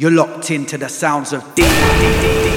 You're locked into the sounds of D. JT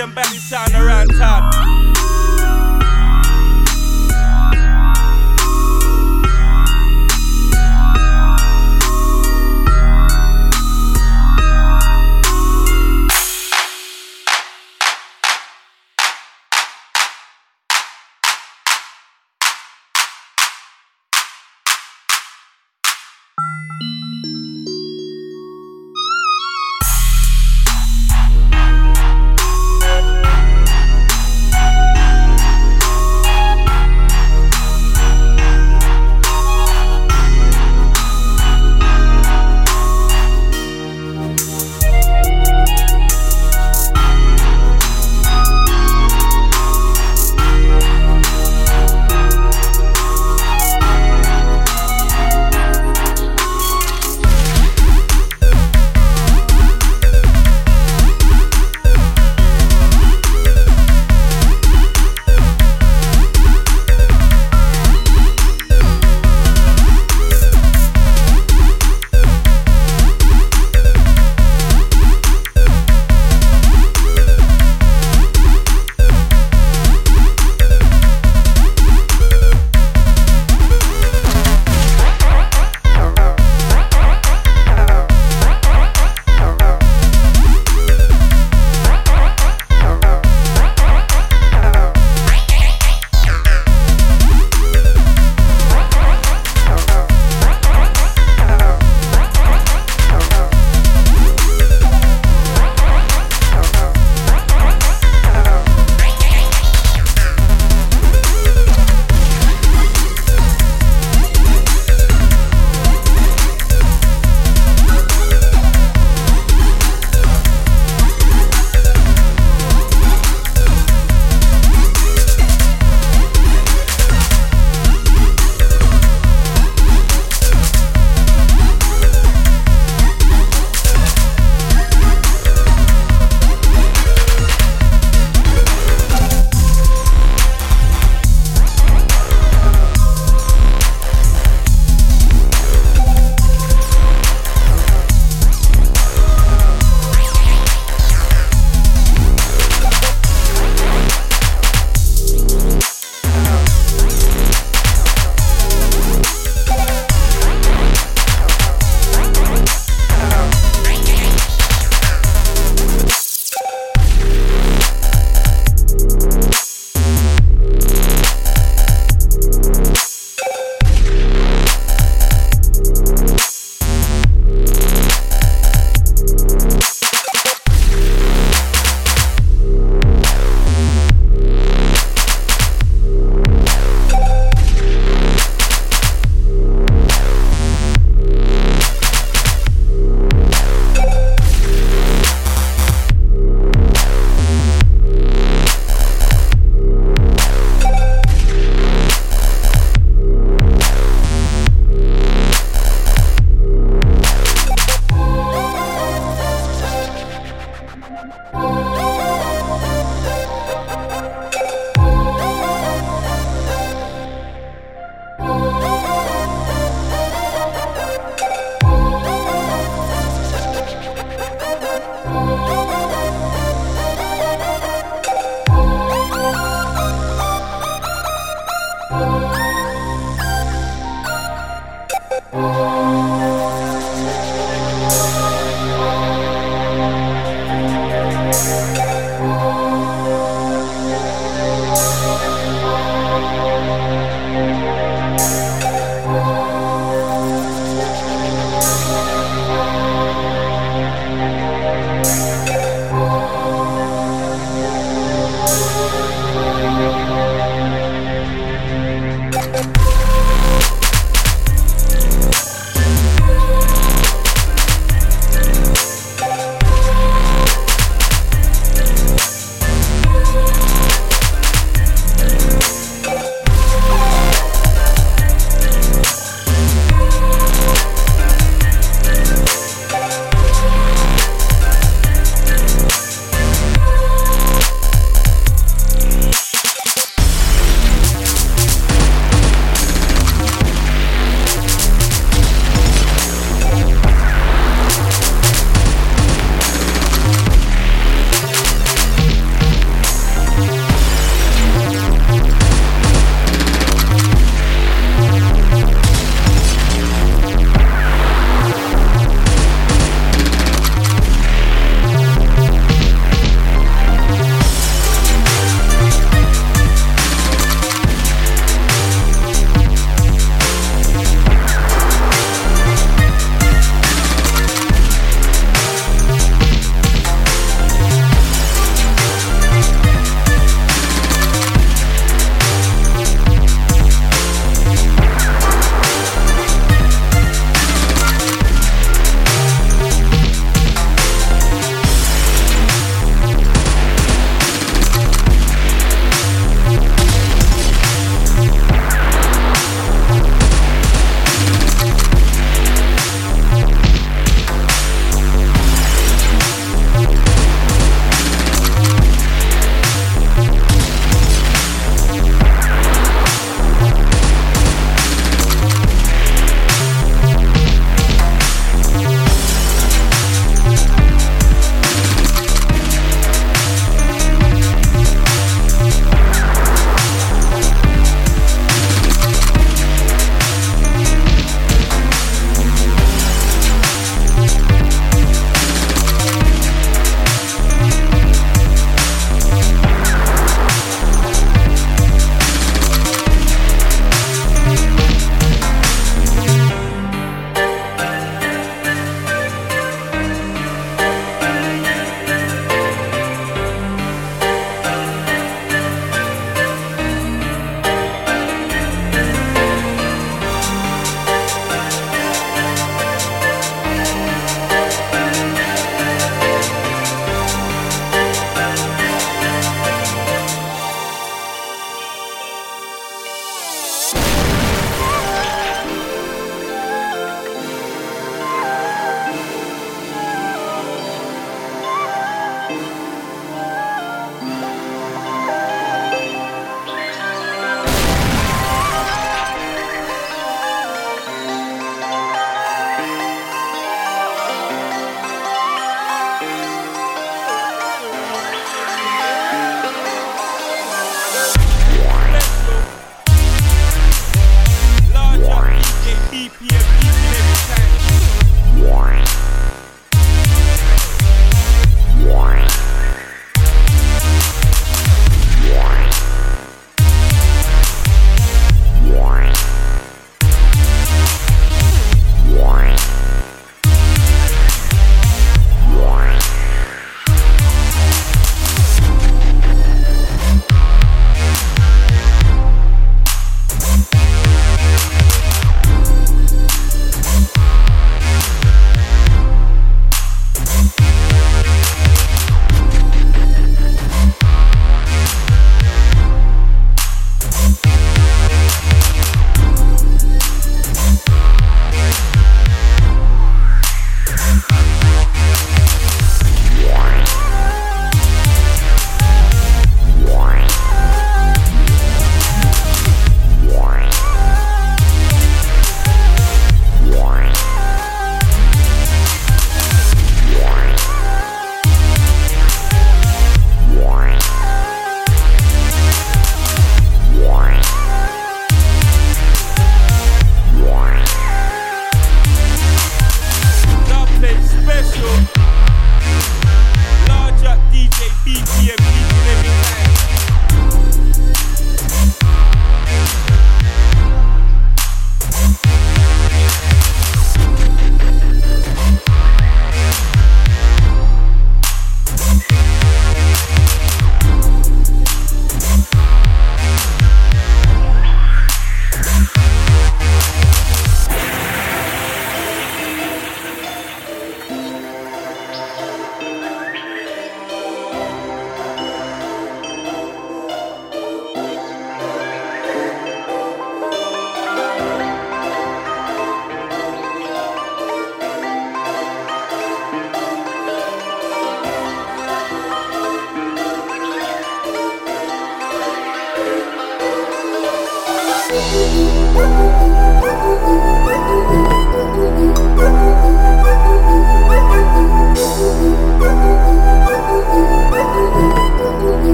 and back sound around town.